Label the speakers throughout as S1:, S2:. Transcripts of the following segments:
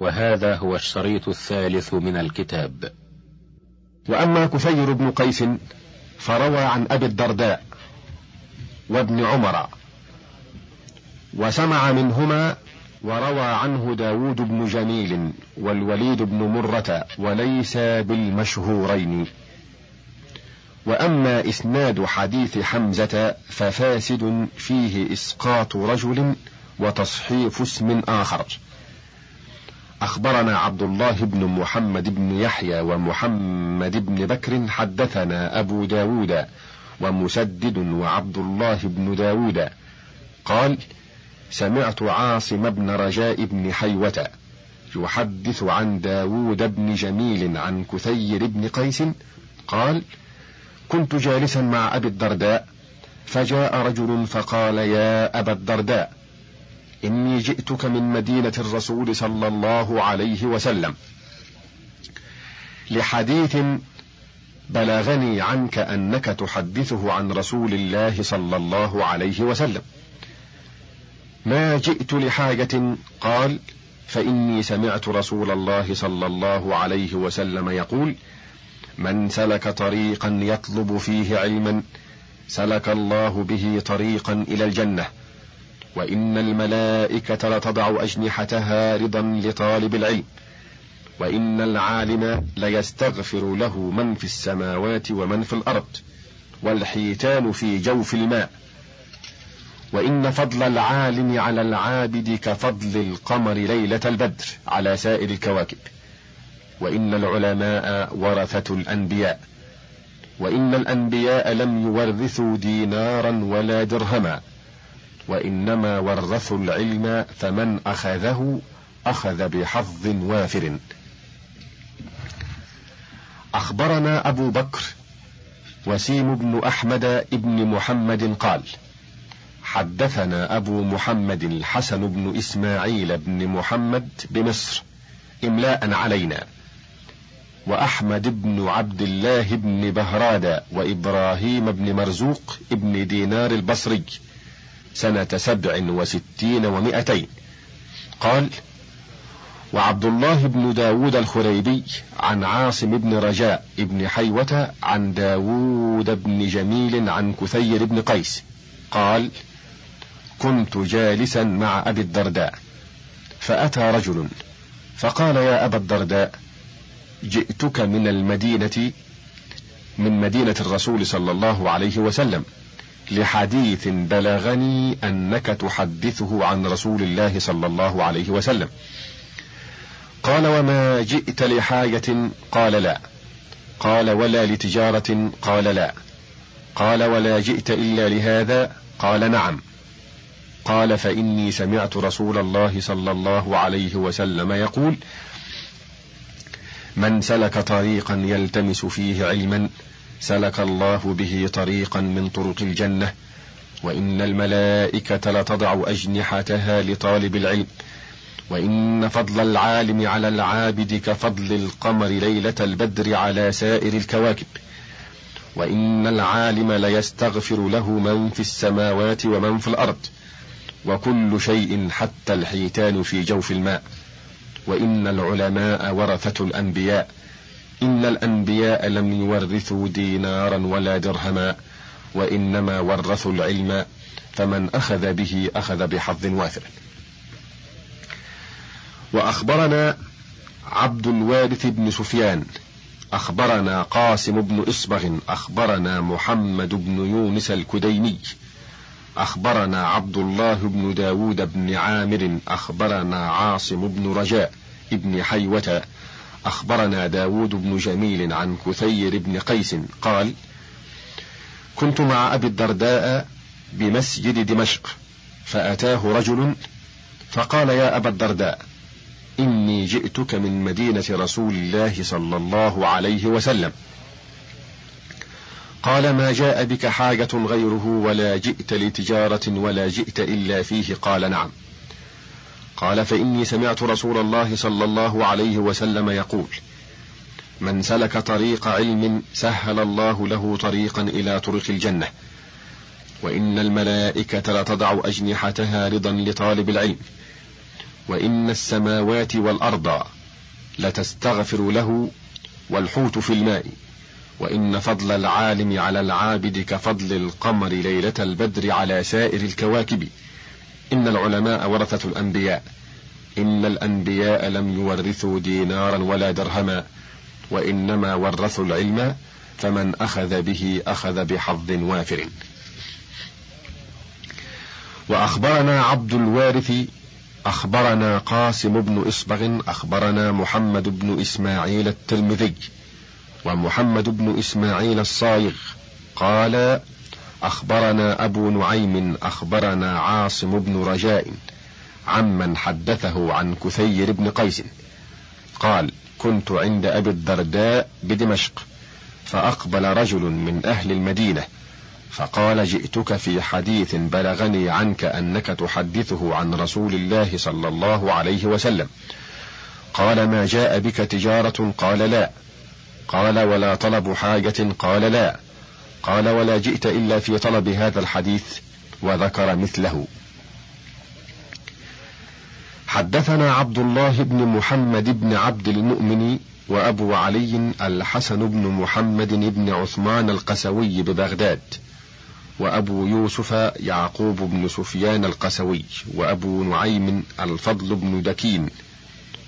S1: وهذا هو الشريط الثالث من الكتاب.
S2: وأما كثير بن قيس فروى عن أبي الدرداء وابن عمر وسمع منهما وروى عنه داود بن جميل والوليد بن مرة وليس بالمشهورين. وأما إسناد حديث حمزة ففاسد فيه إسقاط رجل وتصحيف اسم آخر. أخبرنا عبد الله بن محمد بن يحيى ومحمد بن بكر حدثنا أبو داود ومسدد وعبد الله بن داود. قال سمعت عاصم بن رجاء بن حيوة يحدث عن داود بن جميل عن كثير بن قيس قال كنت جالسا مع أبي الدرداء فجاء رجل فقال يا أبا الدرداء إني جئتك من مدينة الرسول صلى الله عليه وسلم. لحديث بلغني عنك أنك تحدثه عن رسول الله صلى الله عليه وسلم. ما جئت لحاجة؟ قال فإني سمعت رسول الله صلى الله عليه وسلم يقول من سلك طريقا يطلب فيه علما سلك الله به طريقا إلى الجنة. وإن الملائكة لتضع أجنحتها رضا لطالب العلم وإن العالم ليستغفر له من في السماوات ومن في الأرض والحيتان في جوف الماء. وإن فضل العالم على العابد كفضل القمر ليلة البدر على سائر الكواكب. وإن العلماء ورثة الأنبياء. وإن الأنبياء لم يورثوا دينارا ولا درهما. وإنما ورثوا العلم فمن أخذه أخذ بحظ وافر. أخبرنا أبو بكر وسيم بن أحمد ابن محمد قال حدثنا أبو محمد الحسن بن إسماعيل بن محمد بمصر إملاء علينا وأحمد بن عبد الله بن بهراد وإبراهيم بن مرزوق ابن دينار البصري سنة سبع وستين ومائتين قال وعبد الله بن داود الخريبي عن عاصم بن رجاء بن حيوة عن داود بن جميل عن كثير بن قيس. قال كنت جالسا مع أبي الدرداء فأتى رجل فقال يا أبا الدرداء جئتك من المدينة من مدينة الرسول صلى الله عليه وسلم. لحديث بلغني أنك تحدثه عن رسول الله صلى الله عليه وسلم. قال وما جئت لحاجة؟ قال لا. قال ولا لتجارة؟ قال لا. قال ولا جئت إلا لهذا؟ قال نعم. قال فإني سمعت رسول الله صلى الله عليه وسلم يقول من سلك طريقا يلتمس فيه علما سلك الله به طريقا من طرق الجنة وإن الملائكة لتضع أجنحتها لطالب العلم وإن فضل العالم على العابد كفضل القمر ليلة البدر على سائر الكواكب وإن العالم ليستغفر له من في السماوات ومن في الأرض وكل شيء حتى الحيتان في جوف الماء وإن العلماء ورثة الأنبياء إن الأنبياء لم يورثوا دينارا ولا درهما وإنما ورثوا العلم فمن أخذ به أخذ بحظ وافر وأخبرنا عبد الوارث بن سفيان أخبرنا قاسم بن إصبغ أخبرنا محمد بن يونس الكديني أخبرنا عبد الله بن داود بن عامر أخبرنا عاصم بن رجاء ابن حيوة أخبرنا داود بن جميل عن كثير بن قيس قال كنت مع أبي الدرداء بمسجد دمشق فأتاه رجل فقال يا أبا الدرداء إني جئتك من مدينة رسول الله صلى الله عليه وسلم. قال ما جاء بك حاجة غيره ولا جئت لتجارة ولا جئت إلا فيه؟ قال نعم. قال فإني سمعت رسول الله صلى الله عليه وسلم يقول من سلك طريق علم سهل الله له طريقا إلى طرق الجنة وإن الملائكة لتضع أجنحتها رضا لطالب العلم وإن السماوات والأرض لتستغفر له والحوت في الماء وإن فضل العالم على العابد كفضل القمر ليلة البدر على سائر الكواكب. إن العلماء ورثة الأنبياء. إن الأنبياء لم يورثوا دينارا ولا درهما وإنما ورثوا العلم فمن أخذ به أخذ بحظ وافر. وأخبرنا عبد الوارث أخبرنا قاسم بن إصبغ أخبرنا محمد بن إسماعيل الترمذي ومحمد بن إسماعيل الصايغ. قال أخبرنا أبو نعيم أخبرنا عاصم بن رجاء عمن حدثه عن كثير بن قيس. قال كنت عند أبي الدرداء بدمشق فأقبل رجل من أهل المدينة فقال جئتك في حديث بلغني عنك أنك تحدثه عن رسول الله صلى الله عليه وسلم. قال ما جاء بك تجارة؟ قال لا. قال ولا طلب حاجة؟ قال لا. قال ولا جئت إلا في طلب هذا الحديث وذكر مثله. حدثنا عبد الله بن محمد بن عبد المؤمن وأبو علي الحسن بن محمد بن عثمان القسوي ببغداد وأبو يوسف يعقوب بن سفيان القسوي وأبو نعيم الفضل بن دكين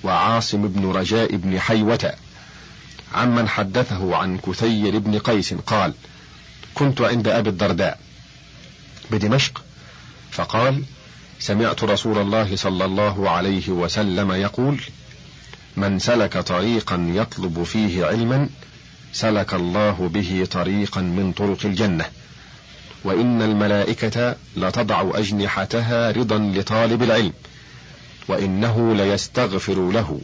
S2: وعاصم بن رجاء بن حيوة. عمن حدثه عن كثير بن قيس قال كنت عند أبي الدرداء بدمشق فقال سمعت رسول الله صلى الله عليه وسلم يقول من سلك طريقا يطلب فيه علما سلك الله به طريقا من طرق الجنة. وإن الملائكة لتضع أجنحتها رضا لطالب العلم وإنه ليستغفر له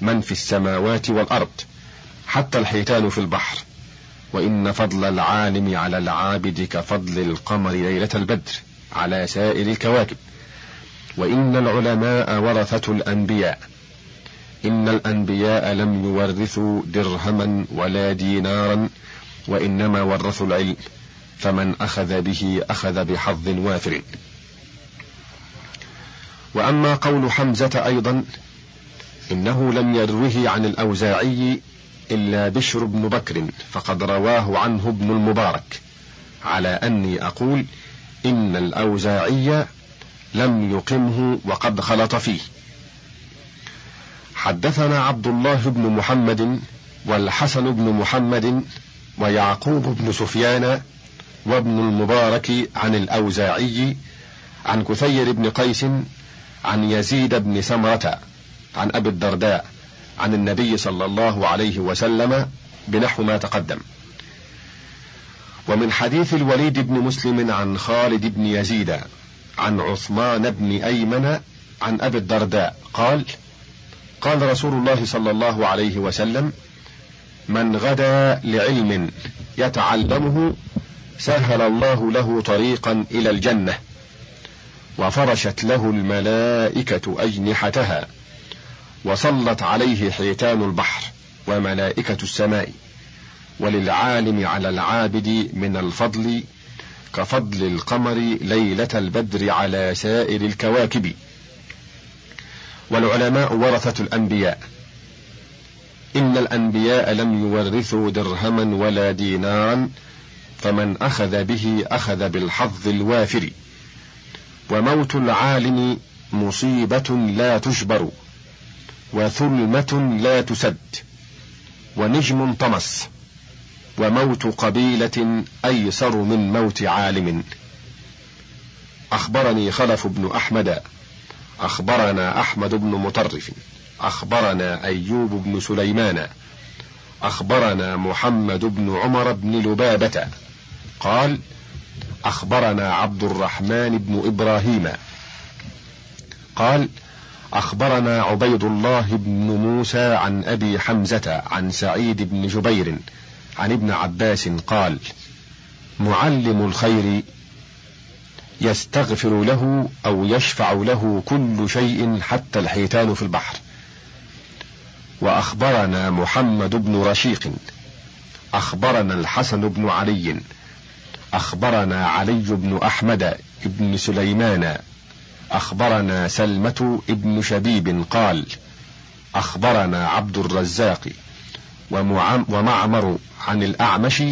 S2: من في السماوات والأرض حتى الحيتان في البحر. وإن فضل العالم على العابد كفضل القمر ليلة البدر على سائر الكواكب. وإن العلماء ورثة الأنبياء. إن الأنبياء لم يورثوا درهما ولا دينارا وإنما ورثوا العلم. فمن أخذ به أخذ بحظ وافر. وأما قول حمزة أيضا إنه لم يروه عن الأوزاعي إلا بشر بن بكر فقد رواه عنه ابن المبارك على أني أقول إن الأوزاعي لم يقمه وقد خلط فيه. حدثنا عبد الله بن محمد والحسن بن محمد ويعقوب بن سفيان وابن المبارك عن الأوزاعي عن كثير بن قيس عن يزيد بن سمرة عن أبي الدرداء. عن النبي صلى الله عليه وسلم بنحو ما تقدم. ومن حديث الوليد بن مسلم عن خالد بن يزيد عن عثمان بن أيمن عن أبي الدرداء قال قال رسول الله صلى الله عليه وسلم من غدا لعلم يتعلمه سهل الله له طريقا إلى الجنة وفرشت له الملائكة أجنحتها. وصلت عليه حيتان البحر وملائكة السماء وللعالم على العابد من الفضل كفضل القمر ليلة البدر على سائر الكواكب. والعلماء ورثة الأنبياء. إن الأنبياء لم يورثوا درهما ولا دينارا فمن أخذ به أخذ بالحظ الوافر. وموت العالم مصيبة لا تجبر. وثلمة لا تسد ونجم طمس وموت قبيلة أيسر من موت عالم. أخبرني خلف بن أحمد أخبرنا أحمد بن مطرف أخبرنا أيوب بن سليمان أخبرنا محمد بن عمر بن لبابة. قال أخبرنا عبد الرحمن بن إبراهيم. قال أخبرنا عبيد الله بن موسى عن أبي حمزة عن سعيد بن جبير عن ابن عباس قال معلم الخير يستغفر له أو يشفع له كل شيء حتى الحيتان في البحر. وأخبرنا محمد بن رشيق أخبرنا الحسن بن علي أخبرنا علي بن أحمد بن سليمان أخبرنا سلمة ابن شبيب قال أخبرنا عبد الرزاق ومعمر عن الأعمش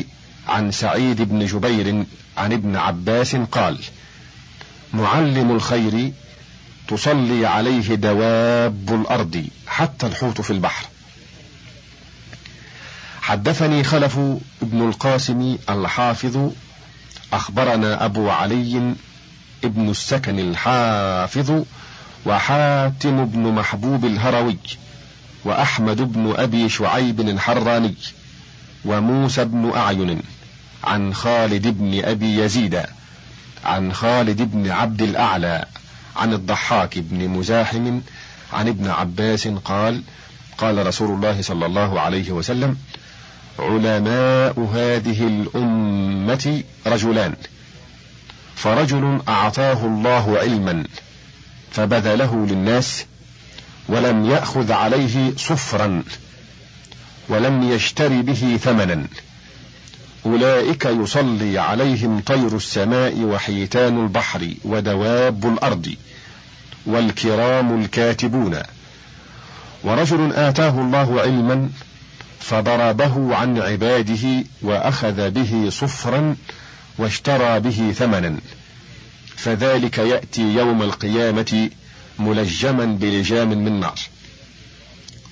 S2: عن سعيد بن جبير عن ابن عباس قال معلم الخير تصلي عليه دواب الأرض حتى الحوت في البحر. حدثني خلف ابن القاسم الحافظ أخبرنا أبو علي ابن السكن الحافظ وحاتم بن محبوب الهروي وأحمد بن أبي شعيب الحراني وموسى بن أعين عن خالد بن أبي يزيد عن خالد بن عبد الأعلى عن الضحاك بن مزاحم عن ابن عباس قال قال رسول الله صلى الله عليه وسلم علماء هذه الأمة رجلان. فرجل أعطاه الله علما فبذله للناس ولم يأخذ عليه صفرا ولم يشتري به ثمنا. أولئك يصلي عليهم طير السماء وحيتان البحر ودواب الأرض والكرام الكاتبون. ورجل آتاه الله علما فضربه عن عباده وأخذ به صفرا واشترى به ثمنا. فذلك يأتي يوم القيامة ملجما بلجام من نار.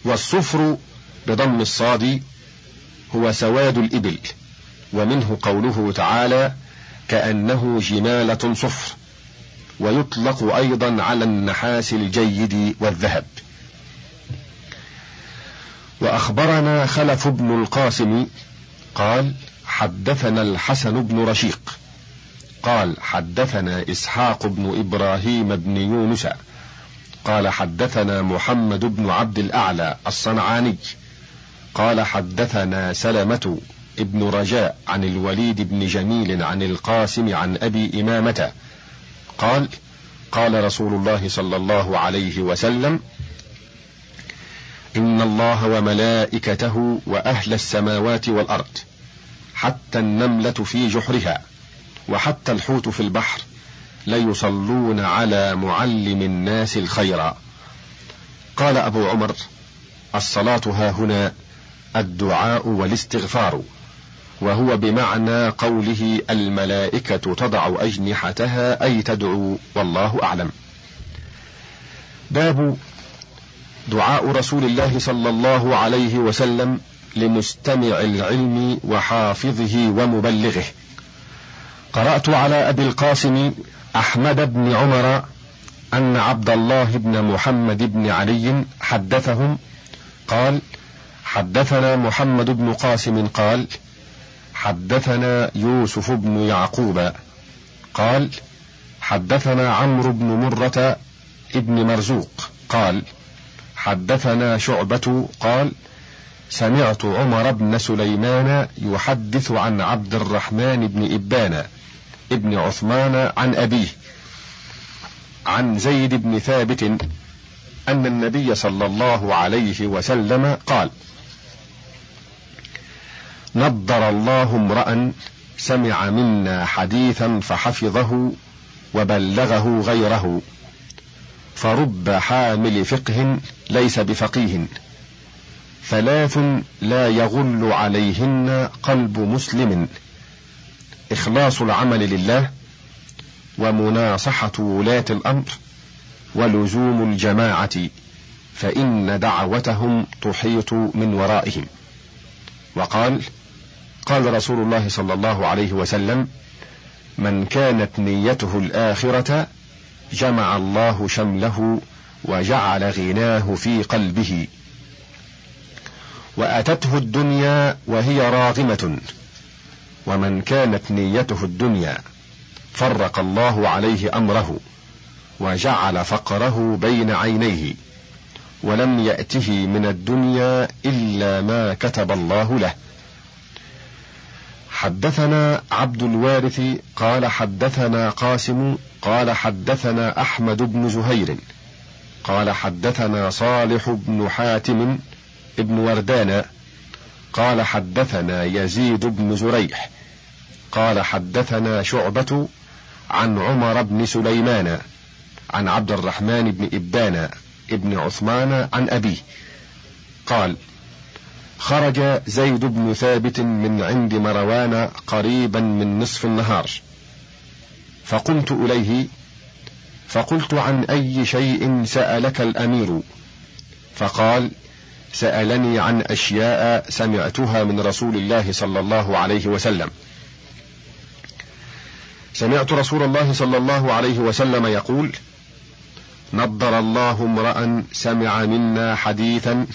S2: والصفر بضم الصاد هو سواد الإبل ومنه قوله تعالى كأنه جمالة صفر. ويطلق أيضا على النحاس الجيد والذهب. وأخبرنا خلف بن القاسم قال حدثنا الحسن بن رشيق. قال حدثنا إسحاق بن إبراهيم بن يونس. قال حدثنا محمد بن عبد الأعلى الصنعاني. قال حدثنا سلمة ابن رجاء عن الوليد بن جميل عن القاسم عن أبي إمامة. قال قال رسول الله صلى الله عليه وسلم إن الله وملائكته وأهل السماوات والأرض حتى النملة في جحرها وحتى الحوت في البحر ليصلون على معلم الناس الخير قال أبو عمر الصلاة ها هنا الدعاء والاستغفار وهو بمعنى قوله الملائكة تضع أجنحتها أي تدعو والله أعلم. باب دعاء رسول الله صلى الله عليه وسلم لمستمع العلم وحافظه ومبلغه. قرأت على أبي القاسم أحمد بن عمر أن عبد الله بن محمد بن علي حدثهم قال: حدثنا محمد بن قاسم قال: حدثنا يوسف بن يعقوب قال حدثنا عمرو بن مرة ابن مرزوق قال حدثنا شعبة قال سمعت عمر بن سليمان يحدث عن عبد الرحمن بن إبان ابن عثمان عن أبيه عن زيد بن ثابت أن النبي صلى الله عليه وسلم قال نضر الله امرأ سمع منا حديثا فحفظه وبلغه غيره فرب حامل فقه ليس بفقيه. ثلاث لا يغل عليهن قلب مسلم. إخلاص العمل لله ومناصحة ولاة الأمر ولزوم الجماعة فإن دعوتهم تحيط من ورائهم. وقال قال رسول الله صلى الله عليه وسلم من كانت نيته الآخرة جمع الله شمله وجعل غناه في قلبه وأتته الدنيا وهي راغمة. ومن كانت نيته الدنيا فرق الله عليه أمره وجعل فقره بين عينيه. ولم يأته من الدنيا إلا ما كتب الله له. حدثنا عبد الوارث قال حدثنا قاسم قال حدثنا أحمد بن زهير قال حدثنا صالح بن حاتم بن وردان قال حدثنا يزيد بن زريح قال حدثنا شعبة عن عمر بن سليمان عن عبد الرحمن بن إبان ابن عثمان عن أبيه قال خرج زيد بن ثابت من عند مروان قريبا من نصف النهار. فقمت إليه فقلت عن أي شيء سألك الأمير. فقال سألني عن أشياء سمعتها من رسول الله صلى الله عليه وسلم. سمعت رسول الله صلى الله عليه وسلم يقول نضر الله امرأ سمع منا حديثا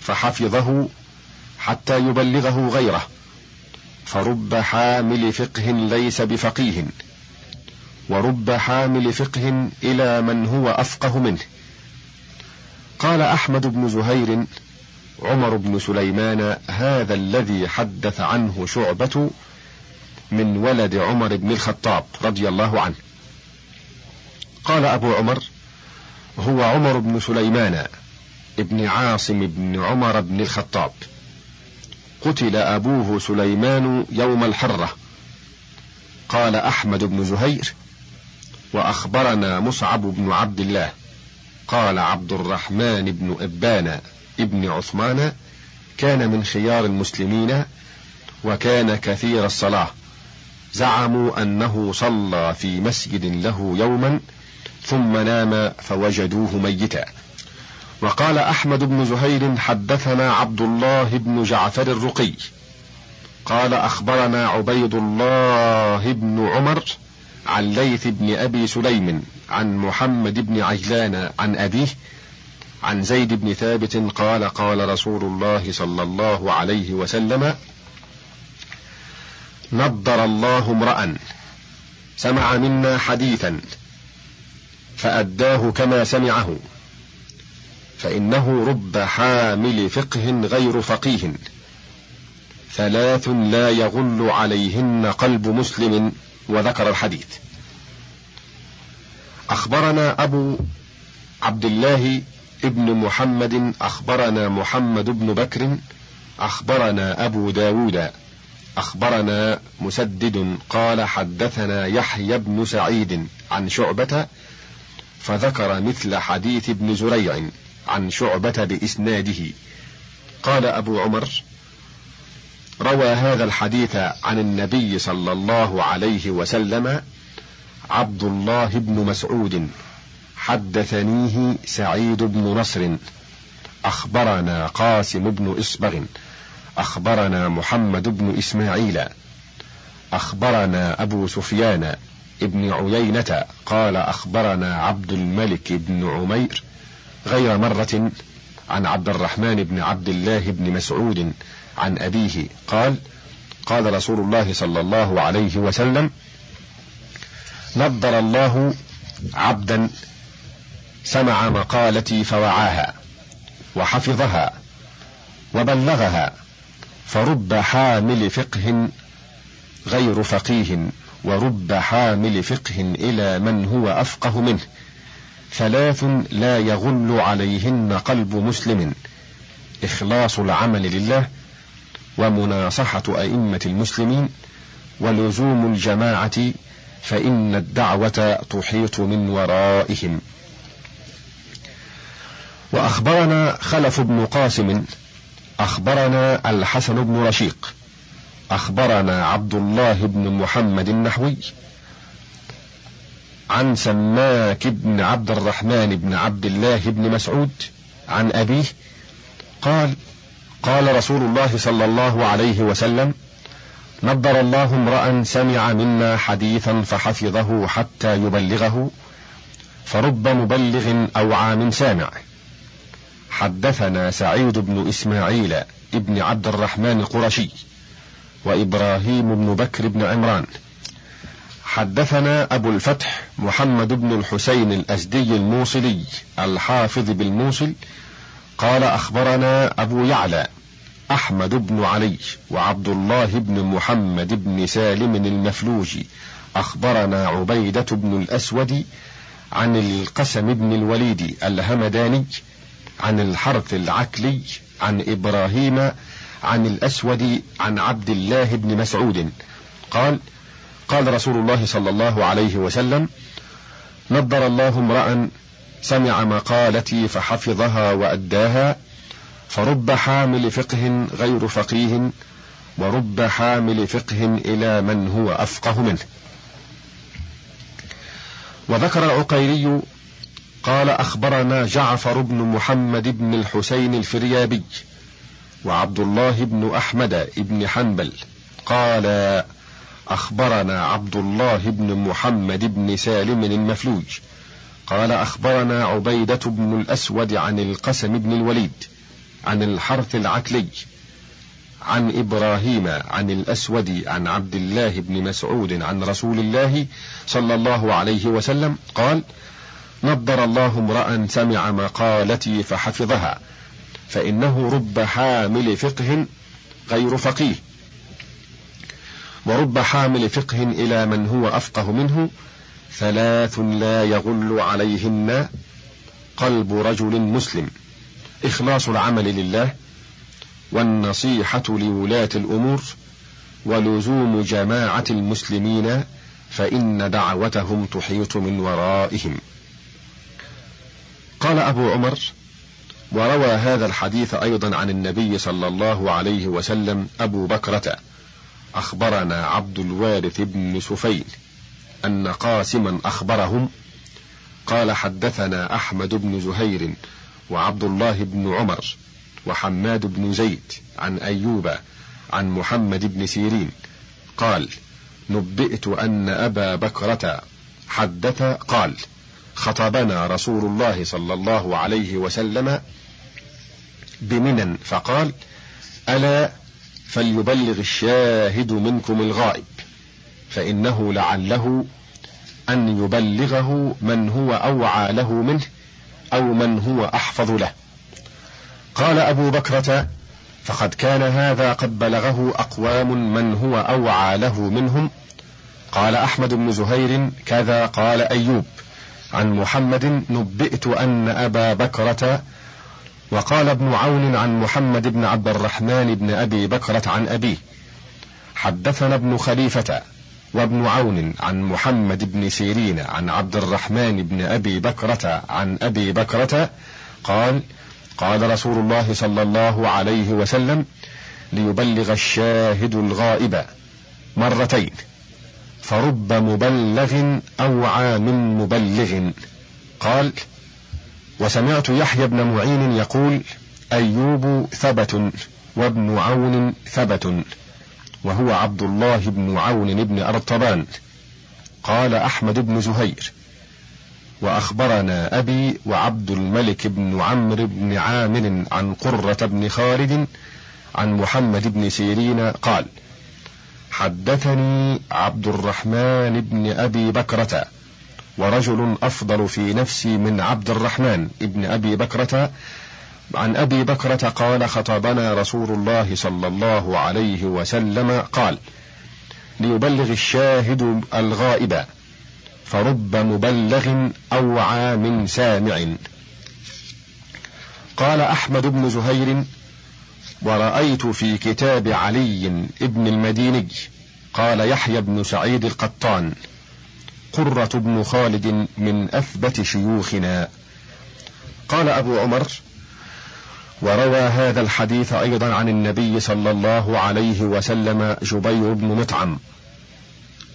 S2: فحفظه حتى يبلغه غيره فرب حامل فقه ليس بفقيه ورب حامل فقه إلى من هو أفقه منه. قال أحمد بن زهير عمر بن سليمان هذا الذي حدث عنه شعبة من ولد عمر بن الخطاب رضي الله عنه. قال أبو عمر هو عمر بن سليمان ابن عاصم بن عمر بن الخطاب. قتل أبوه سليمان يوم الحرة. قال أحمد بن زهير وأخبرنا مصعب بن عبد الله. قال عبد الرحمن بن إبان ابن عثمان كان من خيار المسلمين وكان كثير الصلاة. زعموا أنه صلى في مسجد له يوما ثم نام فوجدوه ميتا. وقال أحمد بن زهير حدثنا عبد الله بن جعفر الرقي. قال أخبرنا عبيد الله بن عمر عن ليث بن أبي سليم عن محمد بن عجلان عن أبيه عن زيد بن ثابت قال قال رسول الله صلى الله عليه وسلم نضر الله امرأ سمع منا حديثا فأداه كما سمعه فإنه رب حامل فقه غير فقيه ثلاث لا يغل عليهن قلب مسلم. وذكر الحديث. أخبرنا أبو عبد الله ابن محمد أخبرنا محمد بن بكر أخبرنا أبو داود أخبرنا مسدد قال حدثنا يحيى بن سعيد عن شعبة فذكر مثل حديث ابن زريع عن شعبة بإسناده. قال أبو عمر روى هذا الحديث عن النبي صلى الله عليه وسلم عبد الله بن مسعود حدثنيه سعيد بن نصر أخبرنا قاسم بن إصبغ أخبرنا محمد بن إسماعيل أخبرنا أبو سفيان ابن عيينة قال أخبرنا عبد الملك بن عمير غير مرة عن عبد الرحمن بن عبد الله بن مسعود عن أبيه قال قال رسول الله صلى الله عليه وسلم نضر الله عبدا سمع مقالتي فوعاها وحفظها وبلغها فرب حامل فقه غير فقيه ورب حامل فقه إلى من هو أفقه منه ثلاث لا يغل عليهن قلب مسلم إخلاص العمل لله ومناصحة أئمة المسلمين ولزوم الجماعة فإن الدعوة تحيط من ورائهم. وأخبرنا خلف بن قاسم أخبرنا الحسن بن رشيق أخبرنا عبد الله بن محمد النحوي عن سماك بن عبد الرحمن بن عبد الله بن مسعود عن أبيه قال قال رسول الله صلى الله عليه وسلم نضر الله امرأ سمع منا حديثا فحفظه حتى يبلغه فرب مبلغ أوعى من سامع. حدثنا سعيد بن إسماعيل ابن عبد الرحمن القرشي وإبراهيم بن بكر بن عمران. حدثنا أبو الفتح محمد بن الحسين الأزدي الموصلي الحافظ بالموصل قال أخبرنا أبو يعلى أحمد بن علي وعبد الله بن محمد بن سالم المفلوجي. أخبرنا عبيدة بن الأسود عن القسم بن الوليد الهمداني عن الحرث العكلي عن إبراهيم عن الأسود عن عبد الله بن مسعود. قال قال رسول الله صلى الله عليه وسلم نضر الله امرأ سمع مقالتي فحفظها وأداها فرب حامل فقه غير فقيه ورب حامل فقه إلى من هو أفقه منه. وذكر العقيري قال أخبرنا جعفر بن محمد بن الحسين الفريابي وعبد الله بن أحمد بن حنبل قال أخبرنا عبد الله بن محمد بن سالم المفلوج قال أخبرنا عبيدة بن الأسود عن القسم بن الوليد عن الحرث العكلي عن إبراهيم عن الأسود عن عبد الله بن مسعود عن رسول الله صلى الله عليه وسلم قال نضر الله امرأ سمع مقالتي فحفظها فإنه رب حامل فقه غير فقيه ورب حامل فقه إلى من هو أفقه منه ثلاث لا يغل عليهن قلب رجل مسلم إخلاص العمل لله والنصيحة لولاة الأمور ولزوم جماعة المسلمين فإن دعوتهم تحيط من ورائهم. قال أبو عمر: وروى هذا الحديث أيضا عن النبي صلى الله عليه وسلم أبو بكرة أخبرنا عبد الوارث بن سفيل أن قاسما أخبرهم قال حدثنا أحمد بن زهير وعبد الله بن عمر وحماد بن زيد عن أيوب عن محمد بن سيرين قال نبئت أن أبا بكرة حدث قال خطبنا رسول الله صلى الله عليه وسلم بمنى فقال ألا فليبلغ الشاهد منكم الغائب. فإنه لعله أن يبلغه من هو أوعى له منه أو من هو أحفظ له. قال أبو بكرة فقد كان هذا قد بلغه أقوام من هو أوعى له منهم. قال أحمد بن زهير كذا قال أيوب. عن محمد نبئت أن أبا بكرة وقال ابن عون عن محمد بن عبد الرحمن بن أبي بكرة عن أبيه. حدثنا ابن خليفة وابن عون عن محمد بن سيرين عن عبد الرحمن بن أبي بكرة عن أبي بكرة قال قال رسول الله صلى الله عليه وسلم ليبلغ الشاهد الغائب مرتين فرب مبلغ أوعى من مبلغ. قال وسمعت يحيى بن معين يقول أيوب ثبت وابن عون ثبت. وهو عبد الله بن عون بن أرطبان. قال أحمد بن زهير. وأخبرنا أبي وعبد الملك بن عمرو بن عامر عن قرة بن خالد عن محمد بن سيرين قال حدثني عبد الرحمن بن أبي بكرة ورجل أفضل في نفسي من عبد الرحمن بن أبي بكرة عن أبي بكرة قال خطبنا رسول الله صلى الله عليه وسلم قال ليبلغ الشاهد الغائب فرب مبلغ أوعى من سامع. قال أحمد بن زهير ورأيت في كتاب علي ابن المديني قال يحيى بن سعيد القطان قرة بن خالد من أثبت شيوخنا. قال أبو عمر وروى هذا الحديث أيضا عن النبي صلى الله عليه وسلم جبير بن مطعم.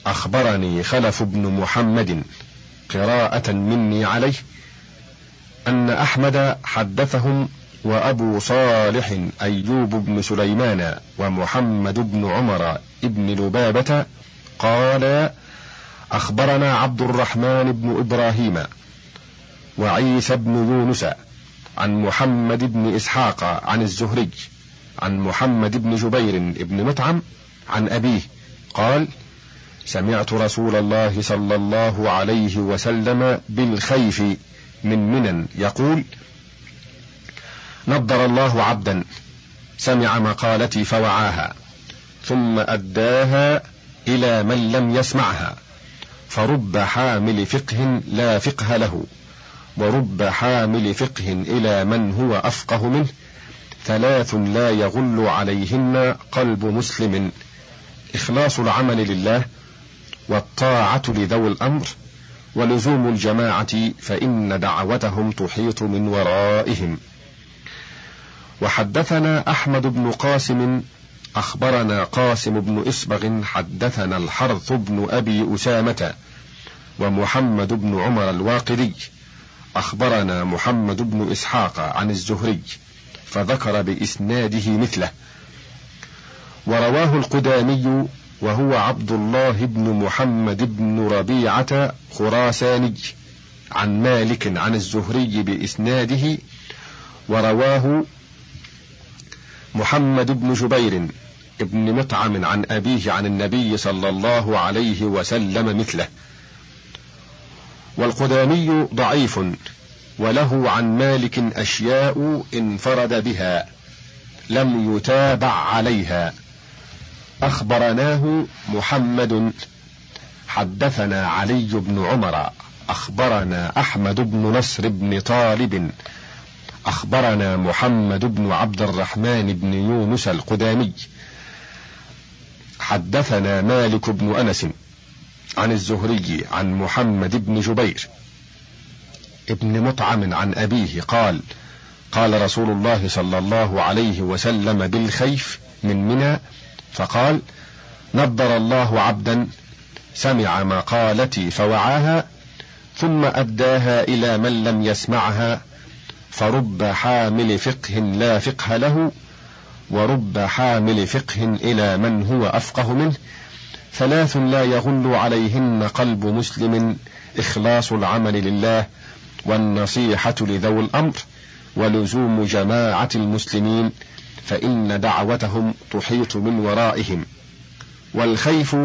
S2: أخبرني خلف بن محمد قراءة مني عليه أن أحمد حدثهم وأبو صالح أيوب بن سليمان ومحمد بن عمر بن لبابة قال أخبرنا عبد الرحمن بن إبراهيم وعيسى بن يونس عن محمد بن إسحاق عن الزهري عن محمد بن جبير بن مطعم عن أبيه قال سمعت رسول الله صلى الله عليه وسلم بالخيف من منن يقول نضر الله عبدا سمع مقالتي فوعاها ثم أداها إلى من لم يسمعها فرب حامل فقه لا فقه له. ورب حامل فقه إلى من هو أفقه منه ثلاث لا يغل عليهن قلب مسلم. إخلاص العمل لله والطاعة لذوي الأمر ولزوم الجماعة فإن دعوتهم تحيط من ورائهم. وحدثنا أحمد بن قاسم أخبرنا قاسم بن إصبغ حدثنا الحرث بن أبي أسامة ومحمد بن عمر الواقدي. أخبرنا محمد بن إسحاق عن الزهري فذكر بإسناده مثله. ورواه القدامي وهو عبد الله بن محمد بن ربيعة خراساني عن مالك عن الزهري بإسناده ورواه محمد بن جبير ابن مطعم عن أبيه عن النبي صلى الله عليه وسلم مثله. والقدامي ضعيف وله عن مالك أشياء انفرد بها لم يتابع عليها. أخبرناه محمد حدثنا علي بن عمر أخبرنا أحمد بن نصر بن طالب أخبرنا محمد بن عبد الرحمن بن يونس القدامي. حدثنا مالك بن أنس. عن الزهري عن محمد بن جبير ابن مطعم عن أبيه قال قال رسول الله صلى الله عليه وسلم بالخيف من منى فقال نضر الله عبدا سمع مقالتي فوعاها ثم أداها إلى من لم يسمعها فرب حامل فقه لا فقه له ورب حامل فقه إلى من هو أفقه منه ثلاث لا يغل عليهن قلب مسلم إخلاص العمل لله والنصيحة لذوي الأمر ولزوم جماعة المسلمين فإن دعوتهم تحيط من ورائهم. والخيف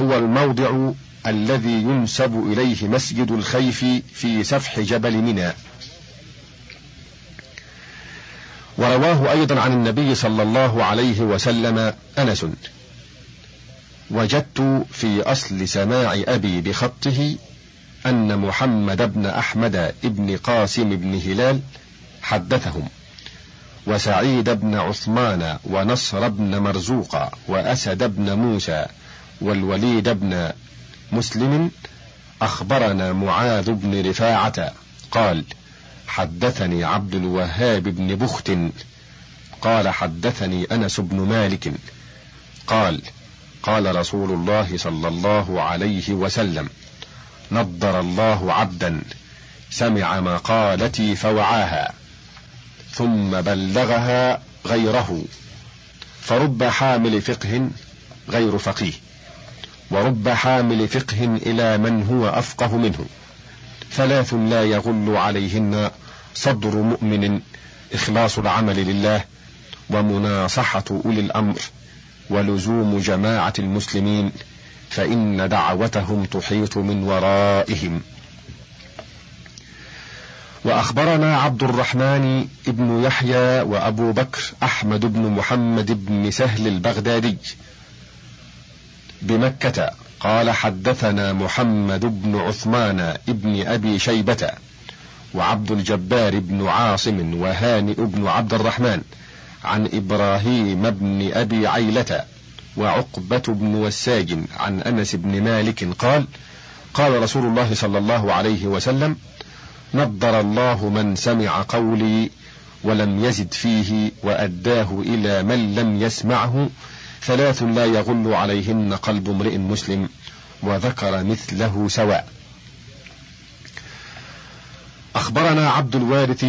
S2: هو الموضع الذي ينسب إليه مسجد الخيف في سفح جبل منى. ورواه أيضا عن النبي صلى الله عليه وسلم أنس. وجدت في أصل سماع أبي بخطه أن محمد بن أحمد بن قاسم بن هلال حدثهم وسعيد بن عثمان ونصر بن مرزوق وأسد بن موسى والوليد بن مسلم أخبرنا معاذ بن رفاعة قال حدثني عبد الوهاب بن بخت قال حدثني أنس بن مالك قال قال رسول الله صلى الله عليه وسلم نضر الله عبدا سمع مقالتي فوعاها ثم بلغها غيره فرب حامل فقه غير فقيه ورب حامل فقه إلى من هو أفقه منه ثلاث لا يغل عليهن صدر مؤمن إخلاص العمل لله ومناصحة أولي الأمر. ولزوم جماعة المسلمين فإن دعوتهم تحيط من ورائهم. وأخبرنا عبد الرحمن ابن يحيى وأبو بكر أحمد بن محمد بن سهل البغدادي بمكة. قال حدثنا محمد بن عثمان ابن أبي شيبة وعبد الجبار بن عاصم وهانئ بن عبد الرحمن. عن إبراهيم بن أبي عيلة وعقبة بن وساج عن أنس بن مالك قال قال رسول الله صلى الله عليه وسلم نضر الله من سمع قولي ولم يزد فيه وأداه إلى من لم يسمعه ثلاث لا يغل عليهن قلب امرئ مسلم وذكر مثله سواء. أخبرنا عبد الوارث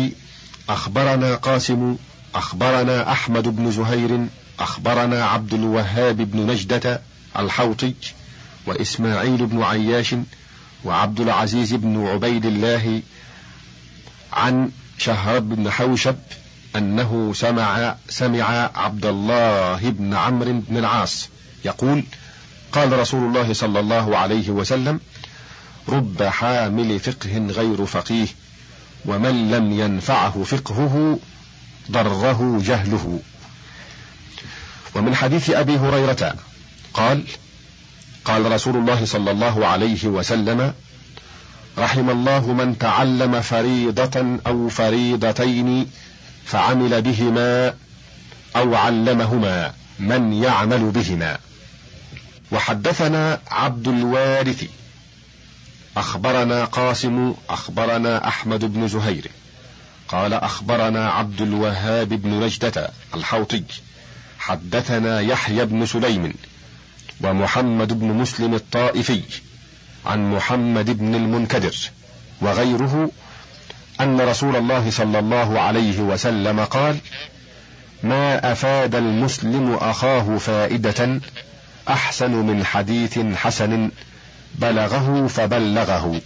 S2: أخبرنا قاسم أخبرنا أحمد بن زهير أخبرنا عبد الوهاب بن نجدة الحوطي وإسماعيل بن عياش وعبد العزيز بن عبيد الله عن شهر بن حوشب أنه سمع سمع عبد الله بن عمرو بن العاص يقول قال رسول الله صلى الله عليه وسلم رب حامل فقه غير فقيه ومن لم ينفعه فقهه ضره جهله. ومن حديث أبي هريرة قال قال رسول الله صلى الله عليه وسلم رحم الله من تعلم فريضة أو فريضتين فعمل بهما أو علمهما من يعمل بهما. وحدثنا عبد الوارث أخبرنا قاسم أخبرنا أحمد بن زهير. قال أخبرنا عبد الوهاب بن نجدة الحوطي حدثنا يحيى بن سليم ومحمد بن مسلم الطائفي عن محمد بن المنكدر وغيره أن رسول الله صلى الله عليه وسلم قال: ما أفاد المسلم أخاه فائدة أحسن من حديث حسن بلغه فبلغه.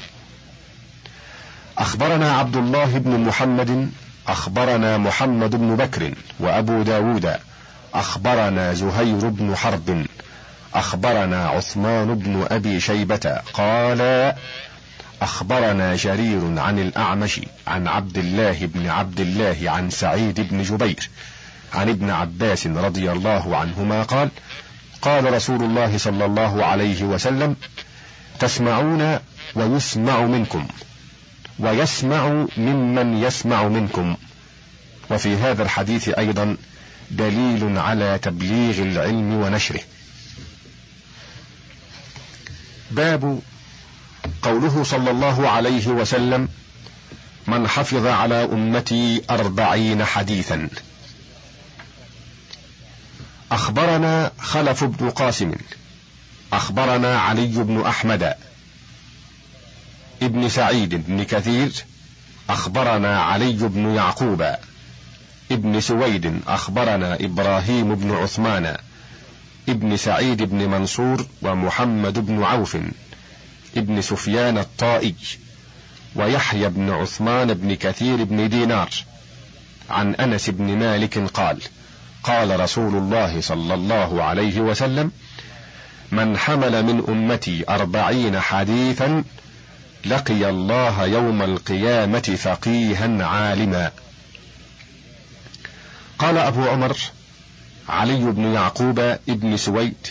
S2: أخبرنا عبد الله بن محمد أخبرنا محمد بن بكر وأبو داود أخبرنا زهير بن حرب أخبرنا عثمان بن أبي شيبة قال أخبرنا جرير عن الأعمش عن عبد الله بن عبد الله عن سعيد بن جبير عن ابن عباس رضي الله عنهما قال قال رسول الله صلى الله عليه وسلم تسمعون ويسمع منكم. ويسمع ممن يسمع منكم. وفي هذا الحديث أيضا دليل على تبليغ العلم ونشره. باب قوله صلى الله عليه وسلم من حفظ على أمتي أربعين حديثا أخبرنا خلف بن قاسم أخبرنا علي بن أحمد ابن سعيد بن كثير أخبرنا علي بن يعقوب. ابن سويد أخبرنا إبراهيم بن عثمان ابن سعيد بن منصور ومحمد بن عوف ابن سفيان الطائي ويحيى بن عثمان بن كثير بن دينار. عن أنس بن مالك قال قال رسول الله صلى الله عليه وسلم من حمل من أمتي أربعين حديثا لقي الله يوم القيامة فقيها عالما. قال أبو عمر علي بن يعقوب ابن سويد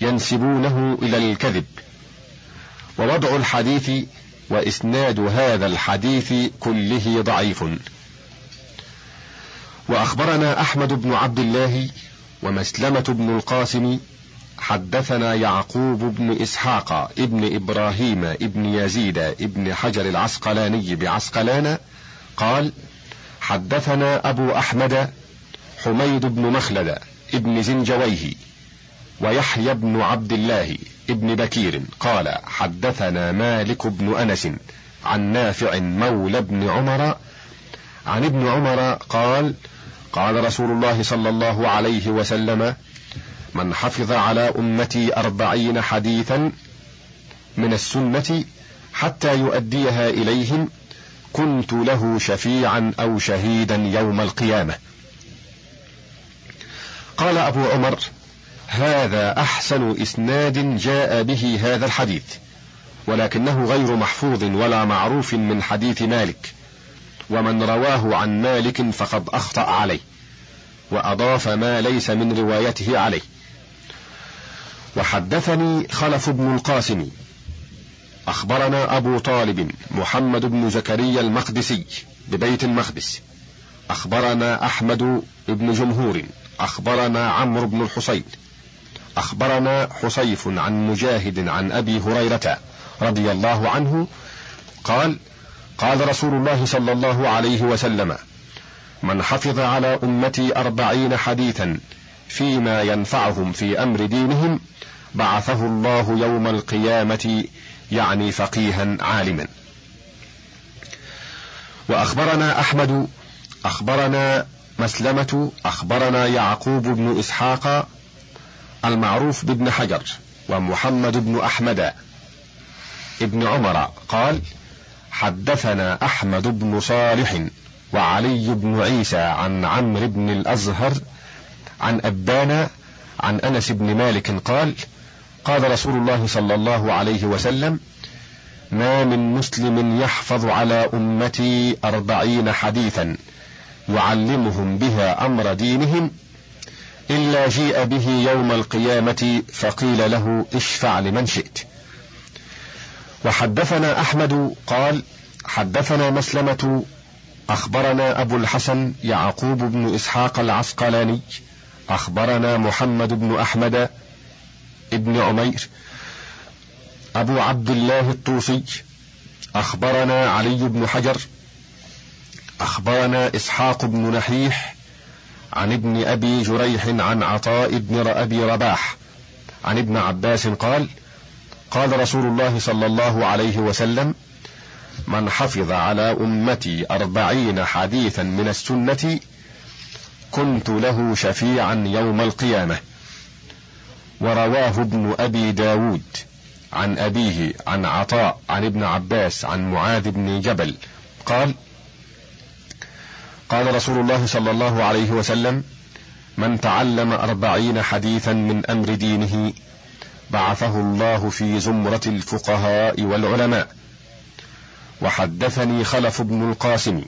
S2: ينسبونه إلى الكذب. ووضع الحديث وإسناد هذا الحديث كله ضعيف. وأخبرنا أحمد بن عبد الله ومسلمة بن القاسم حدثنا يعقوب بن إسحاق ابن إبراهيم ابن يزيد ابن حجر العسقلاني بعسقلان قال حدثنا أبو أحمد حميد بن مخلد ابن زنجويه ويحيى بن عبد الله ابن بكير قال حدثنا مالك بن أنس عن نافع مولى بن عمر عن ابن عمر قال قال رسول الله صلى الله عليه وسلم من حفظ على أمتي أربعين حديثا من السنة حتى يؤديها إليهم كنت له شفيعا أو شهيدا يوم القيامة. قال أبو عمر هذا أحسن إسناد جاء به هذا الحديث ولكنه غير محفوظ ولا معروف من حديث مالك ومن رواه عن مالك فقد أخطأ عليه وأضاف ما ليس من روايته عليه. وحدثني خلف بن القاسم. أخبرنا أبو طالب محمد بن زكريا المقدسي ببيت المقدس. أخبرنا أحمد بن جمهور. أخبرنا عمرو بن الحصين أخبرنا حصيف عن مجاهد عن أبي هريرة رضي الله عنه قال قال رسول الله صلى الله عليه وسلم من حفظ على أمتي أربعين حديثا فيما ينفعهم في أمر دينهم بعثه الله يوم القيامة يعني فقيها عالما. وأخبرنا أحمد أخبرنا مسلمة أخبرنا يعقوب بن إسحاق المعروف بابن حجر ومحمد بن أحمد ابن عمر. قال حدثنا أحمد بن صالح وعلي بن عيسى عن عمرو بن الأزهر عن أبان عن أنس بن مالك قال قال رسول الله صلى الله عليه وسلم ما من مسلم يحفظ على أمتي أربعين حديثا يعلمهم بها أمر دينهم إلا جيء به يوم القيامة فقيل له اشفع لمن شئت. وحدثنا أحمد قال حدثنا مسلمة أخبرنا أبو الحسن يعقوب بن إسحاق العسقلاني أخبرنا محمد بن أحمد ابن عمير. أبو عبد الله الطوسي. أخبرنا علي بن حجر. أخبرنا إسحاق بن نحيح عن ابن أبي جريح عن عطاء بن أبي رباح. عن ابن عباس قال قال رسول الله صلى الله عليه وسلم من حفظ على أمتي أربعين حديثا من السنة كنت له شفيعا يوم القيامة. ورواه ابن أبي داود عن أبيه عن عطاء عن ابن عباس عن معاذ بن جبل. قال قال رسول الله صلى الله عليه وسلم من تعلم أربعين حديثا من أمر دينه بعثه الله في زمرة الفقهاء والعلماء. وحدثني خلف بن القاسم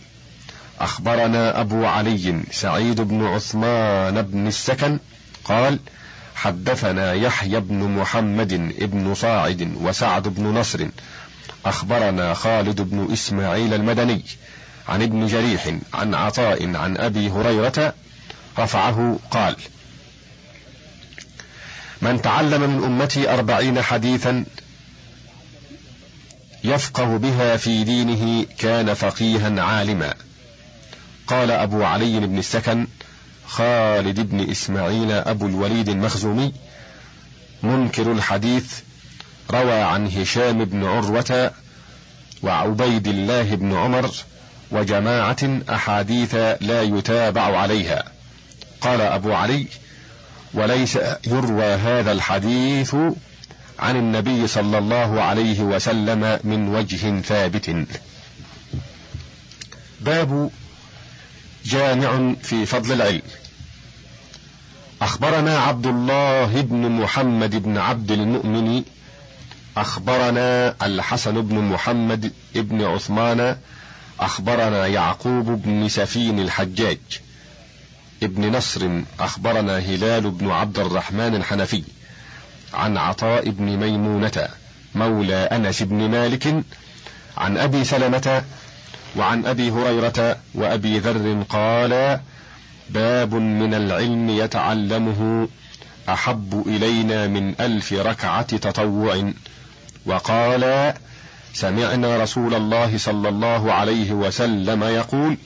S2: أخبرنا أبو علي سعيد بن عثمان بن السكن قال حدثنا يحيى بن محمد بن صاعد وسعد بن نصر. أخبرنا خالد بن إسماعيل المدني عن ابن جريح عن عطاء عن أبي هريرة رفعه قال من تعلم من أمتي أربعين حديثا يفقه بها في دينه كان فقيها عالما. قال أبو علي بن السكن خالد بن إسماعيل أبو الوليد المخزومي منكر الحديث روى عن هشام بن عروة وعبيد الله بن عمر وجماعة أحاديث لا يتابع عليها. قال أبو علي وليس يروى هذا الحديث عن النبي صلى الله عليه وسلم من وجه ثابت. باب جامع في فضل العلم. أخبرنا عبد الله بن محمد بن عبد المؤمن أخبرنا الحسن بن محمد بن عثمان أخبرنا يعقوب بن سفين الحجاج ابن نصر أخبرنا هلال بن عبد الرحمن الحنفي عن عطاء بن ميمونة مولى أنس بن مالك عن أبي سلمة وعن أبي هريرة وأبي ذر قال باب من العلم يتعلمه أحب إلينا من ألف ركعة تطوع. وقال سمعنا رسول الله صلى الله عليه وسلم يقول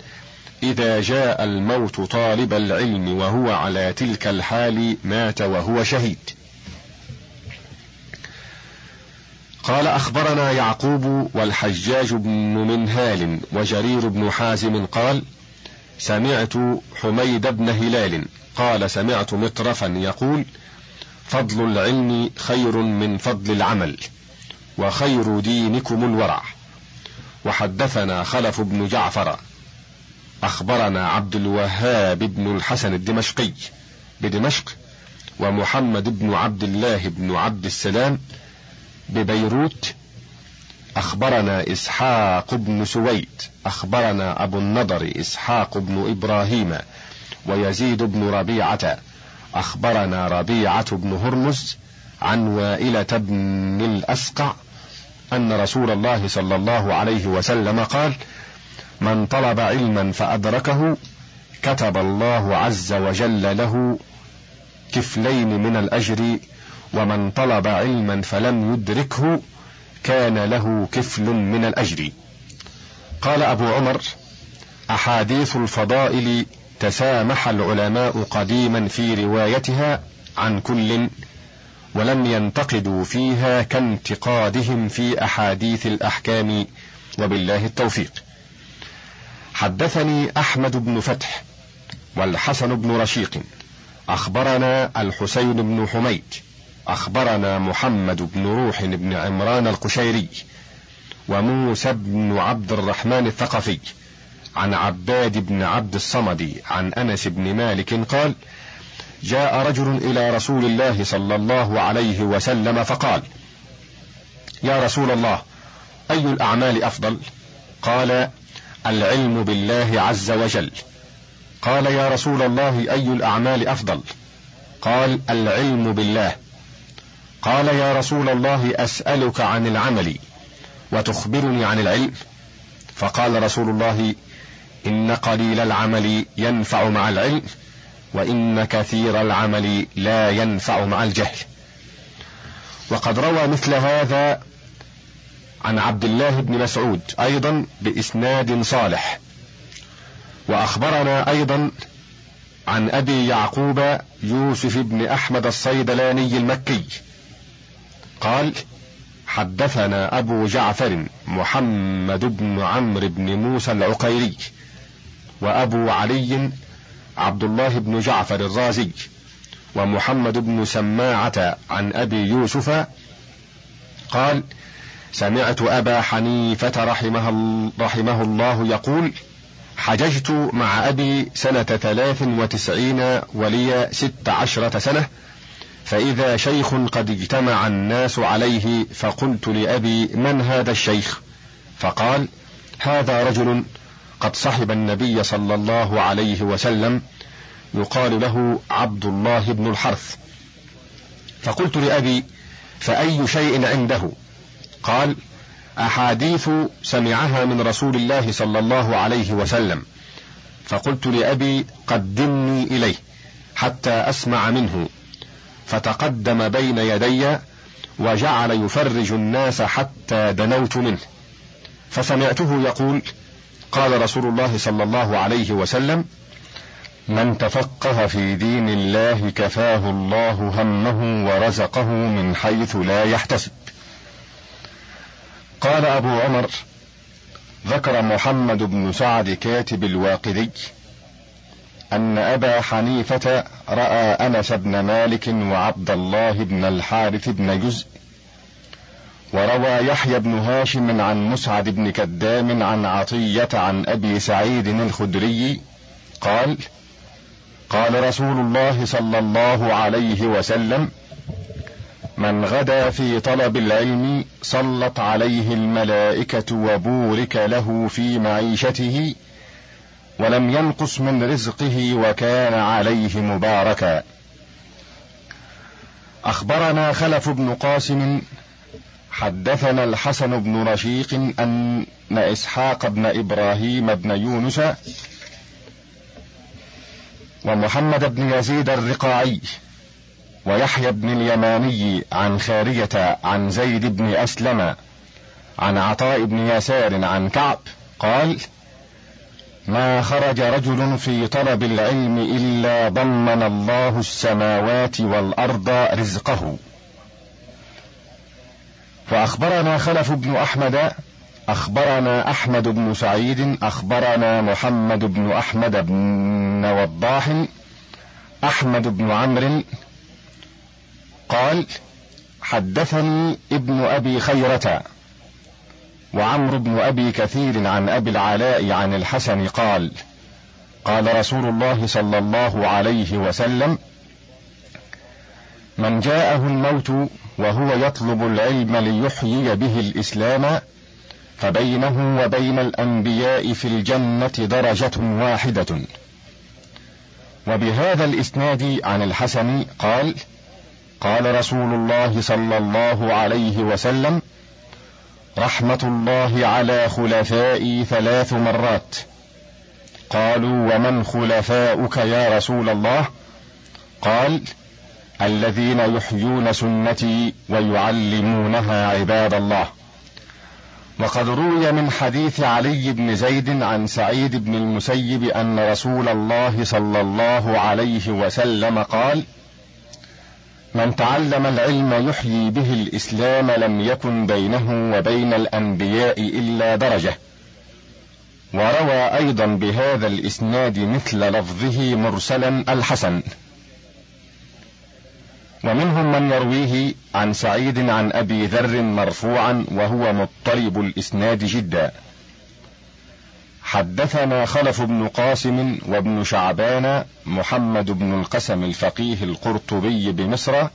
S2: إذا جاء الموت طالب العلم وهو على تلك الحال مات وهو شهيد. قال أخبرنا يعقوب والحجاج بن منهال وجرير بن حازم قال سمعت حميد بن هلال قال سمعت مطرفا يقول فضل العلم خير من فضل العمل وخير دينكم الورع. وحدثنا خلف بن جعفر. أخبرنا عبد الوهاب بن الحسن الدمشقي بدمشق ومحمد بن عبد الله بن عبد السلام ببيروت أخبرنا إسحاق بن سويد أخبرنا أبو النضر إسحاق بن إبراهيم ويزيد بن ربيعة أخبرنا ربيعة بن هرمز عن وائلة بن الأسقع أن رسول الله صلى الله عليه وسلم قال: من طلب علما فأدركه كتب الله عز وجل له كفلين من الأجر ومن طلب علما فلم يدركه كان له كفل من الأجر. قال أبو عمر أحاديث الفضائل تسامح العلماء قديما في روايتها عن كل ولم ينتقدوا فيها كانتقادهم في أحاديث الأحكام وبالله التوفيق. حدثني أحمد بن فتح والحسن بن رشيق أخبرنا الحسين بن حميد أخبرنا محمد بن روح بن عمران القشيري وموسى بن عبد الرحمن الثقفي عن عباد بن عبد الصمد عن أنس بن مالك قال جاء رجل إلى رسول الله صلى الله عليه وسلم فقال يا رسول الله أي الأعمال أفضل؟ قال العلم بالله عز وجل. قال يا رسول الله أي الأعمال أفضل؟ قال العلم بالله. قال يا رسول الله أسألك عن العمل وتخبرني عن العلم. فقال رسول الله إن قليل العمل ينفع مع العلم وإن كثير العمل لا ينفع مع الجهل. وقد روى مثل هذا عن عبد الله بن مسعود أيضا بإسناد صالح. وأخبرنا أيضا عن أبي يعقوب يوسف بن أحمد الصيدلاني المكي قال حدثنا أبو جعفر محمد بن عمرو بن موسى العقيري وأبو علي عبد الله بن جعفر الرازي ومحمد بن سماعة عن أبي يوسف قال سمعت أبا حنيفة رحمه, رحمه الله يقول حججت مع أبي سنة ثلاث وتسعين ولي ست عشرة سنة فإذا شيخ قد اجتمع الناس عليه فقلت لأبي من هذا الشيخ؟ فقال هذا رجل قد صحب النبي صلى الله عليه وسلم يقال له عبد الله بن الحرث. فقلت لأبي فأي شيء عنده؟ قال أحاديث سمعها من رسول الله صلى الله عليه وسلم. فقلت لأبي قدمني إليه حتى أسمع منه. فتقدم بين يدي وجعل يفرج الناس حتى دنوت منه. فسمعته يقول قال رسول الله صلى الله عليه وسلم من تفقه في دين الله كفاه الله همه ورزقه من حيث لا يحتسب. قال أبو عمر ذكر محمد بن سعد كاتب الواقدي أن أبا حنيفة رأى أنس بن مالك وعبد الله بن الحارث بن جزء وروى يحيى بن هاشم عن مسعد بن كدام عن عطية عن أبي سعيد الخدري قال قال رسول الله صلى الله عليه وسلم من غدا في طلب العلم صلت عليه الملائكة وبورك له في معيشته ولم ينقص من رزقه وكان عليه مباركا. أخبرنا خلف بن قاسم حدثنا الحسن بن رشيق أن إسحاق بن إبراهيم بن يونس ومحمد بن يزيد الرقاعي ويحيى بن اليماني عن خارجة عن زيد بن أسلم عن عطاء بن يسار عن كعب قال ما خرج رجل في طلب العلم إلا ضمن الله السماوات والأرض رزقه. فأخبرنا خلف بن أحمد أخبرنا أحمد بن سعيد أخبرنا محمد بن أحمد بن وضاح أحمد بن عمرو قال حدثني ابن أبي خيرة. وعمرو بن أبي كثير عن أبي العلاء عن الحسن قال قال رسول الله صلى الله عليه وسلم من جاءه الموت وهو يطلب العلم ليحيي به الإسلام فبينه وبين الأنبياء في الجنة درجة واحدة. وبهذا الإسناد عن الحسن قال قال رسول الله صلى الله عليه وسلم رحمة الله على خلفائي ثلاث مرات. قالوا ومن خلفاؤك يا رسول الله؟ قال الذين يحيون سنتي ويعلمونها عباد الله. وقد روي من حديث علي بن زيد عن سعيد بن المسيب أن رسول الله صلى الله عليه وسلم قال من تعلم العلم يحيي به الإسلام لم يكن بينه وبين الأنبياء إلا درجة. وروى أيضا بهذا الإسناد مثل لفظه مرسلا الحسن. ومنهم من يرويه عن سعيد عن أبي ذر مرفوعا وهو مضطرب الإسناد جدا. حدثنا خلف بن قاسم وابن شعبان محمد بن القسم الفقيه القرطبي بمصر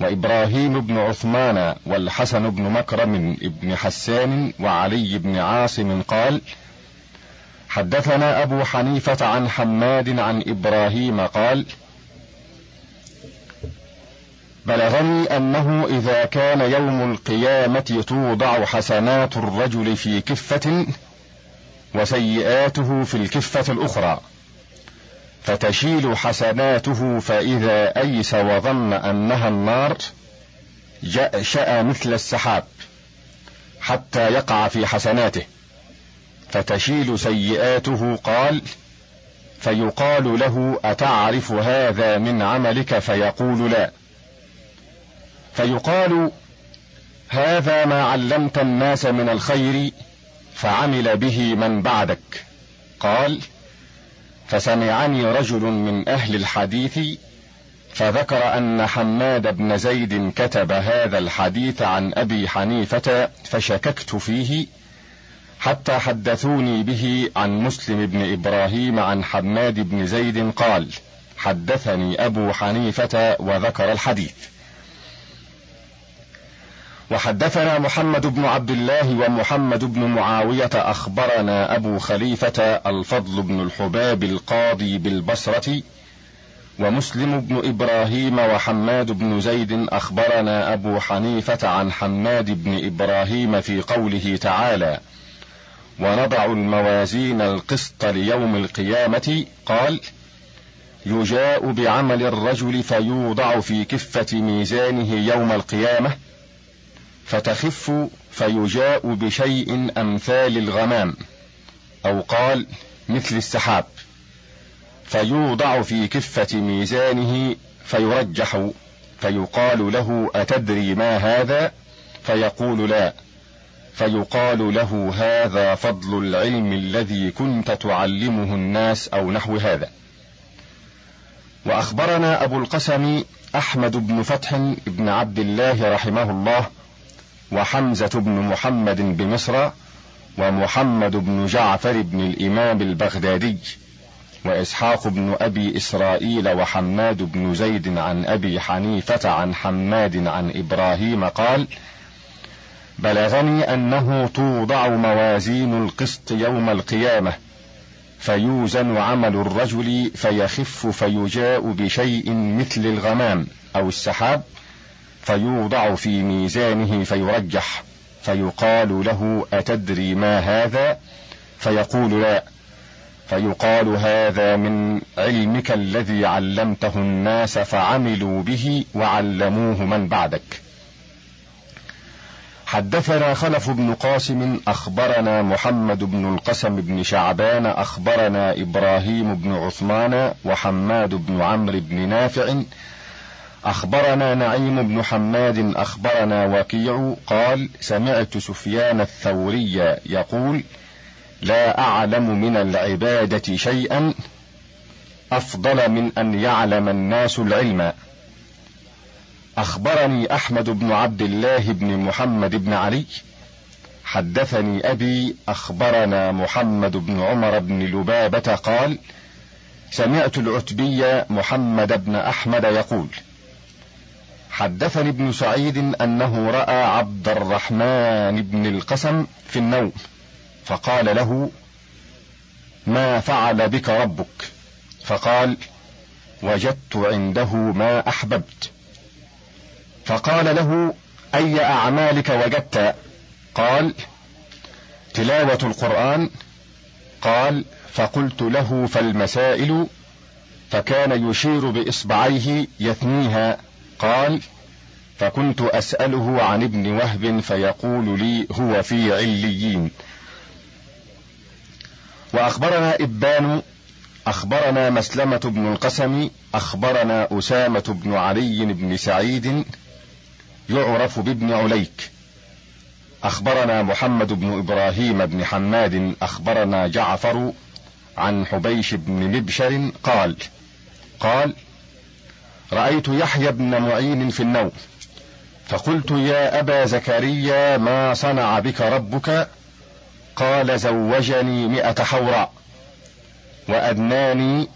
S2: وإبراهيم بن عثمان والحسن بن مكرم بن حسان وعلي بن عاصم قال حدثنا أبو حنيفة عن حماد عن إبراهيم قال بلغني أنه إذا كان يوم القيامة توضع حسنات الرجل في كفة وسيئاته في الكفة الأخرى. فتشيل حسناته فإذا أيس وظن أنها النار جأشأ مثل السحاب حتى يقع في حسناته. فتشيل سيئاته قال فيقال له أتعرف هذا من عملك؟ فيقول لا. فيقال هذا ما علمت الناس من الخير فعمل به من بعدك. قال فسمعني رجل من أهل الحديث فذكر أن حماد بن زيد كتب هذا الحديث عن أبي حنيفة فشككت فيه حتى حدثوني به عن مسلم بن إبراهيم عن حماد بن زيد قال حدثني أبو حنيفة وذكر الحديث. وحدثنا محمد بن عبد الله ومحمد بن معاوية أخبرنا أبو خليفة الفضل بن الحباب القاضي بالبصرة ومسلم بن إبراهيم وحماد بن زيد أخبرنا أبو حنيفة عن حماد بن إبراهيم في قوله تعالى ونضع الموازين القسط ليوم القيامة قال يجاء بعمل الرجل فيوضع في كفة ميزانه يوم القيامة فتخف فيجاء بشيء أمثال الغمام أو قال مثل السحاب فيوضع في كفة ميزانه فيرجح فيقال له أتدري ما هذا؟ فيقول لا فيقال له هذا فضل العلم الذي كنت تعلمه الناس أو نحو هذا. وأخبرنا أبو القسم أحمد بن فتح بن عبد الله رحمه الله وحمزة بن محمد بمصر ومحمد بن جعفر بن الإمام البغدادي وإسحاق بن أبي إسرائيل وحماد بن زيد عن أبي حنيفة عن حماد عن إبراهيم قال بلغني أنه توضع موازين القسط يوم القيامة فيوزن عمل الرجل فيخف فيجاء بشيء مثل الغمام أو السحاب فيوضع في ميزانه فيرجح فيقال له أتدري ما هذا؟ فيقول لا فيقال هذا من علمك الذي علمته الناس فعملوا به وعلموه من بعدك. حدثنا خلف بن قاسم أخبرنا محمد بن القسم بن شعبان أخبرنا إبراهيم بن عثمان وحماد بن عمرو بن نافع أخبرنا نعيم بن حماد أخبرنا وكيع قال سمعت سفيان الثوري يقول لا أعلم من العبادة شيئا أفضل من أن يعلم الناس العلم. أخبرني أحمد بن عبد الله بن محمد بن علي. حدثني أبي أخبرنا محمد بن عمر بن لبابة قال سمعت العتبي محمد بن أحمد يقول حدثني ابن سعيد أنه رأى عبد الرحمن بن القسم في النوم فقال له ما فعل بك ربك؟ فقال وجدت عنده ما أحببت. فقال له أي أعمالك وجدت؟ قال تلاوة القرآن؟ قال فقلت له فالمسائل؟ فكان يشير بإصبعيه يثنيها قال فكنت أسأله عن ابن وهب فيقول لي هو في عليين. وأخبرنا إبان أخبرنا مسلمة بن القسم أخبرنا أسامة بن علي بن سعيد يعرف بابن عليك. أخبرنا محمد بن إبراهيم بن حماد أخبرنا جعفر عن حبيش بن مبشر قال قال رأيت يحيى بن معين في النوم فقلت يا أبا زكريا ما صنع بك ربك؟ قال زوجني مئة حوراء وأدناني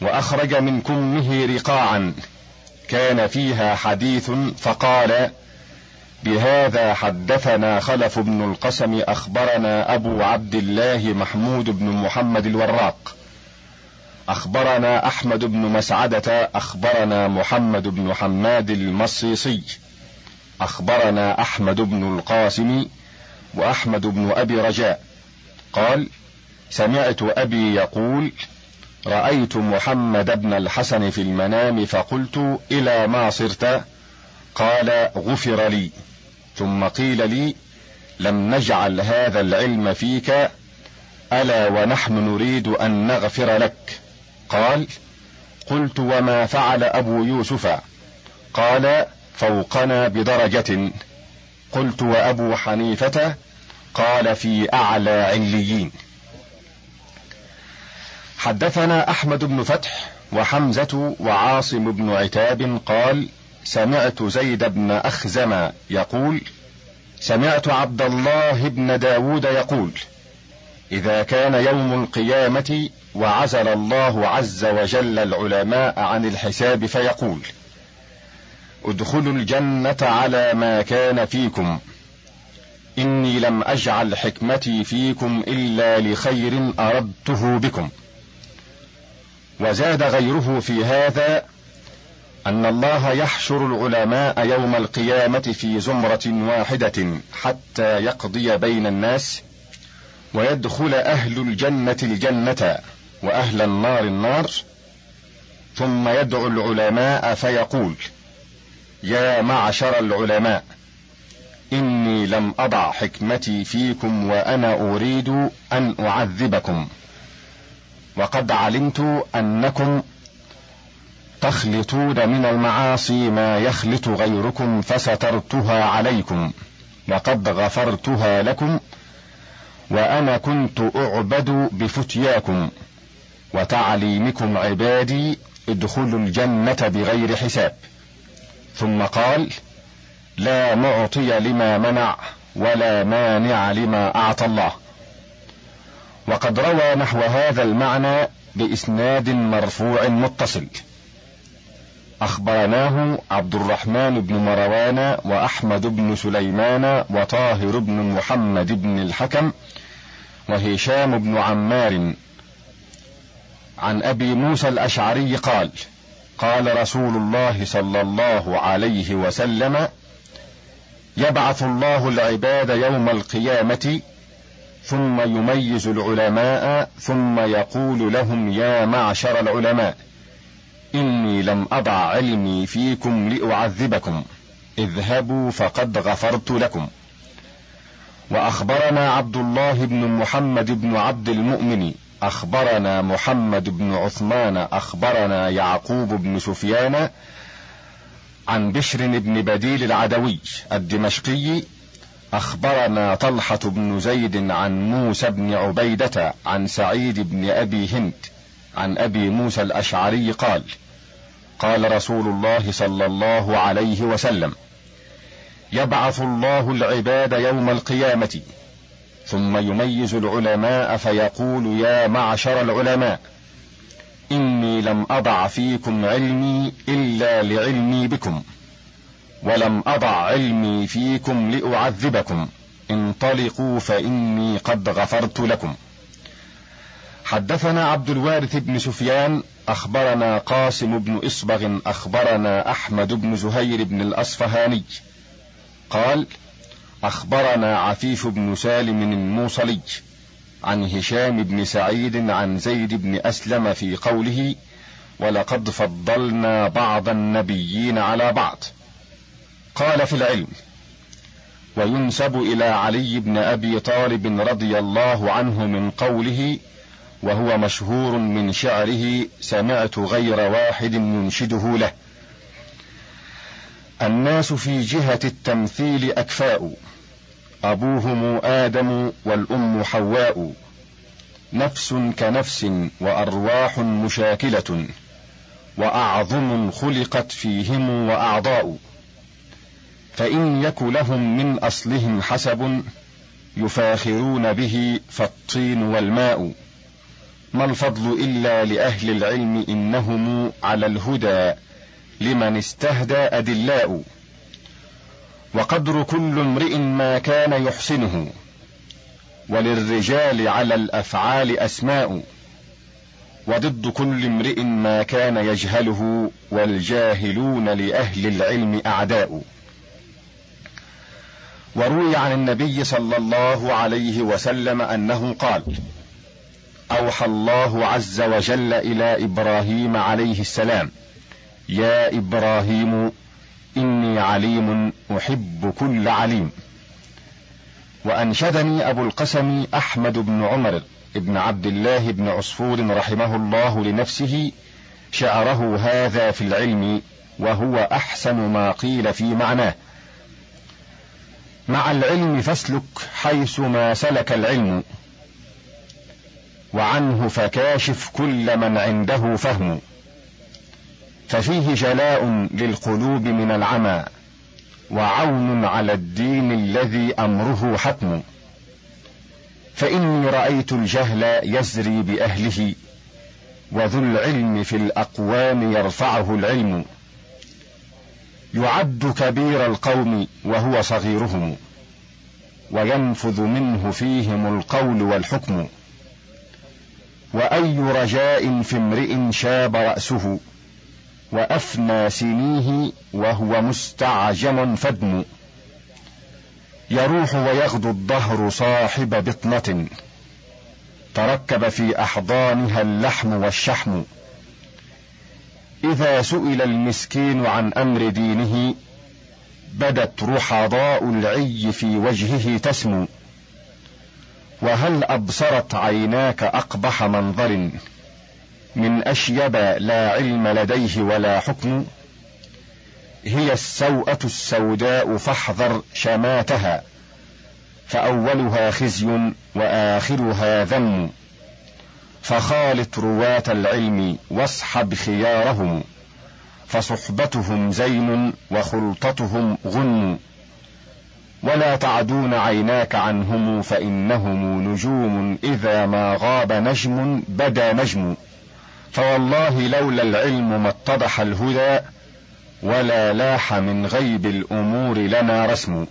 S2: وأخرج من كمه رقاعا كان فيها حديث فقال بهذا حدثنا خلف بن القسم أخبرنا أبو عبد الله محمود بن محمد الوراق. أخبرنا أحمد بن مسعدة أخبرنا محمد بن حماد المصيصي. أخبرنا أحمد بن القاسم وأحمد بن أبي رجاء. قال سمعت أبي يقول رأيت محمد بن الحسن في المنام فقلت إلى ما صرت؟ قال غفر لي. ثم قيل لي لم نجعل هذا العلم فيك ألا ونحن نريد أن نغفر لك. قال قلت وما فعل أبو يوسف. قال فوقنا بدرجة. قلت وأبو حنيفة قال في أعلى عليين. حدثنا أحمد بن فتح وحمزة وعاصم بن عتاب قال سمعت زيد بن أخزم يقول سمعت عبد الله بن داود يقول إذا كان يوم القيامة وعزل الله عز وجل العلماء عن الحساب فيقول ادخلوا الجنة على ما كان فيكم. إني لم أجعل حكمتي فيكم إلا لخير أردته بكم. وزاد غيره في هذا أن الله يحشر العلماء يوم القيامة في زمرة واحدة حتى يقضي بين الناس ويدخل أهل الجنة الجنة. وأهل النار النار ثم يدعو العلماء فيقول يا معشر العلماء إني لم أضع حكمتي فيكم وأنا أريد أن أعذبكم. وقد علمت أنكم تخلطون من المعاصي ما يخلط غيركم فسترتها عليكم وقد غفرتها لكم وأنا كنت أعبد بفتياكم. وتعليمكم عبادي ادخلوا الجنة بغير حساب. ثم قال لا معطي لما منع ولا مانع لما أعطى الله. وقد روى نحو هذا المعنى بإسناد مرفوع متصل. أخبرناه عبد الرحمن بن مروان وأحمد بن سليمان وطاهر بن محمد بن الحكم وهشام بن عمار عن أبي موسى الأشعري قال قال رسول الله صلى الله عليه وسلم يبعث الله العباد يوم القيامة ثم يميز العلماء ثم يقول لهم يا معشر العلماء إني لم أضع علمي فيكم لأعذبكم اذهبوا فقد غفرت لكم. وأخبرنا عبد الله بن محمد بن عبد المؤمن أخبرنا محمد بن عثمان أخبرنا يعقوب بن سفيان عن بشر بن بديل العدوي الدمشقي أخبرنا طلحة بن زيد عن موسى بن عبيدة عن سعيد بن أبي هند عن أبي موسى الأشعري قال قال رسول الله صلى الله عليه وسلم يبعث الله العباد يوم القيامة ثم يميز العلماء فيقول يا معشر العلماء إني لم أضع فيكم علمي إلا لعلمي بكم ولم أضع علمي فيكم لأعذبكم انطلقوا فإني قد غفرت لكم. حدثنا عبد الوارث بن سفيان أخبرنا قاسم بن إصبغ أخبرنا أحمد بن زهير بن الأصفهاني قال أخبرنا عفيف بن سالم الموصلي عن هشام بن سعيد عن زيد بن أسلم في قوله ولقد فضلنا بعض النبيين على بعض قال في العلم وينسب إلى علي بن أبي طالب رضي الله عنه من قوله وهو مشهور من شعره سمعت غير واحد ينشده له الناس في جهة التمثيل أكفاء أبوهم آدم والأم حواء نفس كنفس وأرواح مشاكلة وأعظم خلقت فيهم وأعضاء. فإن يك لهم من أصلهم حسب يفاخرون به فالطين والماء. ما الفضل إلا لأهل العلم إنهم على الهدى لمن استهدى أدلاء. وقدر كل امرئ ما كان يحسنه. وللرجال على الأفعال أسماء. وضد كل امرئ ما كان يجهله والجاهلون لأهل العلم أعداء. وروي عن النبي صلى الله عليه وسلم أنه قال أوحى الله عز وجل إلى إبراهيم عليه السلام يا إبراهيم إني عليم أحب كل عليم. وأنشدني أبو القسم أحمد بن عمر بن عبد الله بن عصفور رحمه الله لنفسه شعره هذا في العلم وهو أحسن ما قيل في معناه. مع العلم فاسلك حيث ما سلك العلم وعنه فكاشف كل من عنده فهم. ففيه جلاء للقلوب من العمى وعون على الدين الذي أمره حتم. فإني رأيت الجهل يزري بأهله وذو العلم في الأقوام يرفعه العلم. يعد كبير القوم وهو صغيرهم وينفذ منه فيهم القول والحكم. وأي رجاء في امرئ شاب رأسه وافنى سنيه وهو مستعجم فدم يروح ويغدو الدهر صاحب بطنة. تركب في أحضانها اللحم والشحم. إذا سئل المسكين عن أمر دينه بدت رحضاء العي في وجهه تسمو. وهل أبصرت عيناك أقبح منظر؟ من أشيب لا علم لديه ولا حكم هي السوءة السوداء فاحذر شماتها فأولها خزي وآخرها ذم فخالط رواة العلم واصحب خيارهم فصحبتهم زين وخلطتهم غن ولا تعدون عيناك عنهم فإنهم نجوم إذا ما غاب نجم بدا نجم. فوالله لولا العلم ما اتضح الهدى ولا لاح من غيب الأمور لنا رسم.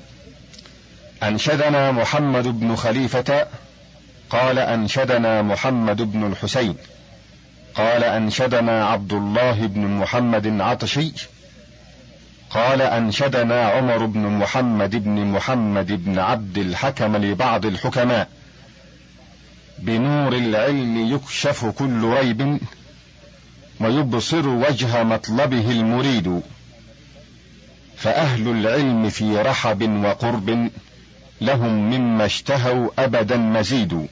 S2: أنشدنا محمد بن خليفة قال أنشدنا محمد بن الحسين قال أنشدنا عبد الله بن محمد عطشي قال أنشدنا عمر بن محمد بن محمد بن عبد الحكم لبعض الحكماء. بنور العلم يكشف كل ريب. ويبصر وجه مطلبه المريد. فأهل العلم في رحب وقرب لهم مما اشتهوا أبدا مزيد.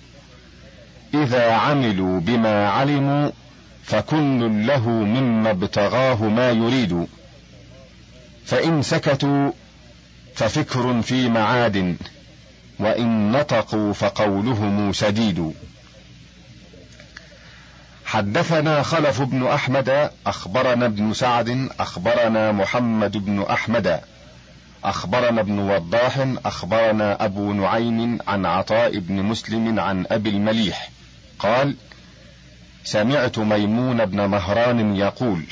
S2: إذا عملوا بما علموا فكل له مما ابتغاه ما يريد. فإن سكتوا ففكر في معاد وإن نطقوا فقولهم سديد. حدثنا خلف بن أحمد أخبرنا ابن سعد أخبرنا محمد بن أحمد. أخبرنا ابن وضاح أخبرنا أبو نعيم عن عطاء بن مسلم عن أبي المليح. قال سمعت ميمون بن مهران يقول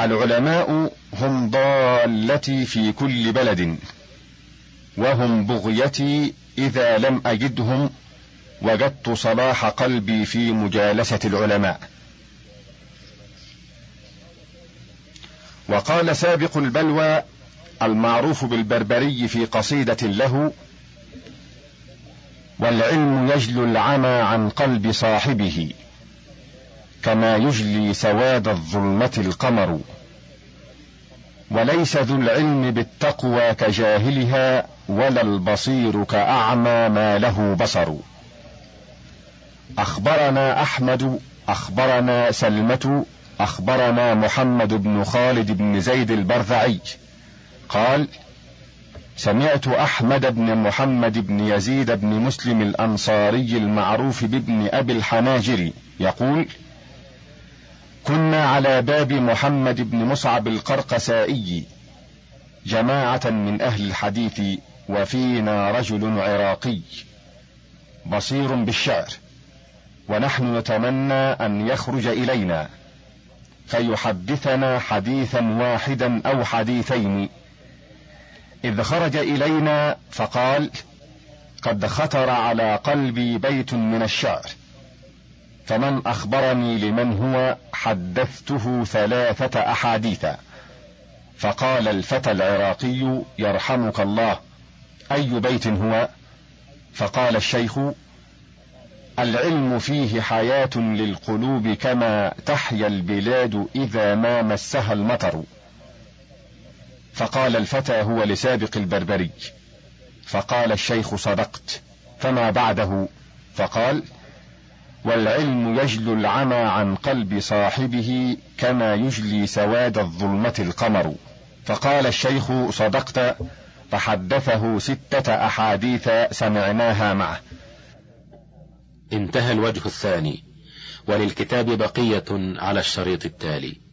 S2: العلماء هم ضالتي في كل بلد وهم بغيتي إذا لم أجدهم وجدت صلاح قلبي في مجالسة العلماء. وقال سابق البلوى المعروف بالبربري في قصيدة له والعلم يجلو العمى عن قلب صاحبه كما يجلي سواد الظلمة القمر. وليس ذو العلم بالتقوى كجاهلها ولا البصير كأعمى ما له بصر. أخبرنا أحمد أخبرنا سلمة أخبرنا محمد بن خالد بن زيد البرذعي قال سمعت أحمد بن محمد بن يزيد بن مسلم الأنصاري المعروف بابن أبي الحناجر يقول كنا على باب محمد بن مصعب القرقسائي جماعة من أهل الحديث وفينا رجل عراقي بصير بالشعر. ونحن نتمنى أن يخرج إلينا. فيحدثنا حديثا واحدا أو حديثين. إذ خرج إلينا فقال قد خطر على قلبي بيت من الشعر. فمن أخبرني لمن هو؟ حدثته ثلاثة احاديث فقال الفتى العراقي يرحمك الله. أي بيت هو؟ فقال الشيخ العلم فيه حياة للقلوب كما تحيا البلاد إذا ما مسها المطر. فقال الفتى هو لسابق البربري فقال الشيخ صدقت فما بعده؟ فقال والعلم يجلو العمى عن قلب صاحبه كما يجلي سواد الظلمة القمر. فقال الشيخ صدقت فحدثه ستة أحاديث سمعناها معه.
S1: انتهى الوجه الثاني وللكتاب بقية على الشريط التالي.